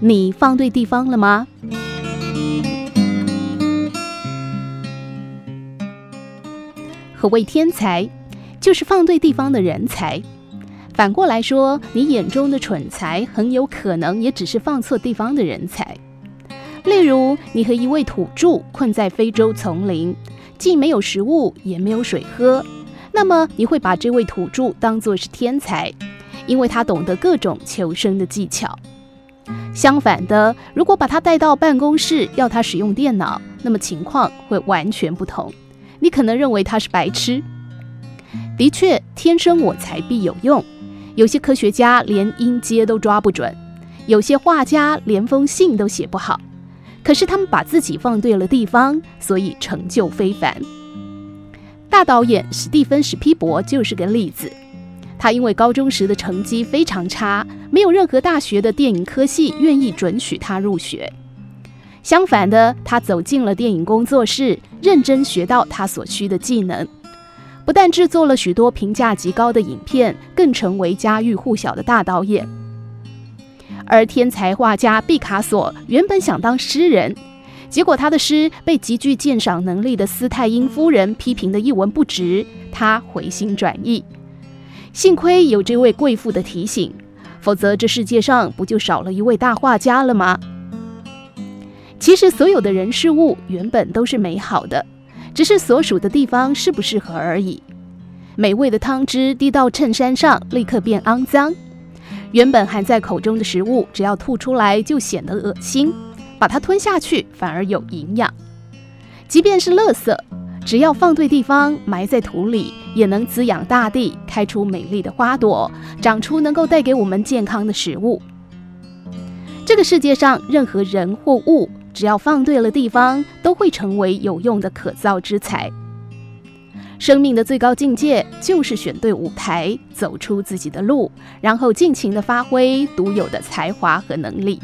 你放对地方了吗？何谓天才？就是放对地方的人才。反过来说，你眼中的蠢才，很有可能也只是放错地方的人才。例如，你和一位土著困在非洲丛林，既没有食物，也没有水喝，那么你会把这位土著当作是天才，因为他懂得各种求生的技巧。相反的，如果把他带到办公室，要他使用电脑，那么情况会完全不同。你可能认为他是白痴。的确，天生我材必有用。有些科学家连音阶都抓不准，有些画家连封信都写不好。可是他们把自己放对了地方，所以成就非凡。大导演史蒂芬·史匹柏就是个例子。他因为高中时的成绩非常差，没有任何大学的电影科系愿意准许他入学。相反的，他走进了电影工作室，认真学到他所需的技能，不但制作了许多评价极高的影片，更成为家喻户晓的大导演。而天才画家毕卡索原本想当诗人，结果他的诗被极具鉴赏能力的斯泰因夫人批评得一文不值，他回心转意。幸亏有这位贵妇的提醒，否则这世界上不就少了一位大画家了吗？其实，所有的人事物原本都是美好的，只是所属的地方适不适合而已。美味的汤汁滴到衬衫上，立刻变肮脏；原本含在口中的食物，只要吐出来就显得恶心，把它吞下去反而有营养。即便是垃圾，只要放对地方，埋在土里，也能滋养大地，开出美丽的花朵，长出能够带给我们健康的食物。这个世界上任何人或物，只要放对了地方，都会成为有用的可造之材。生命的最高境界就是选对舞台，走出自己的路，然后尽情地发挥独有的才华和能力。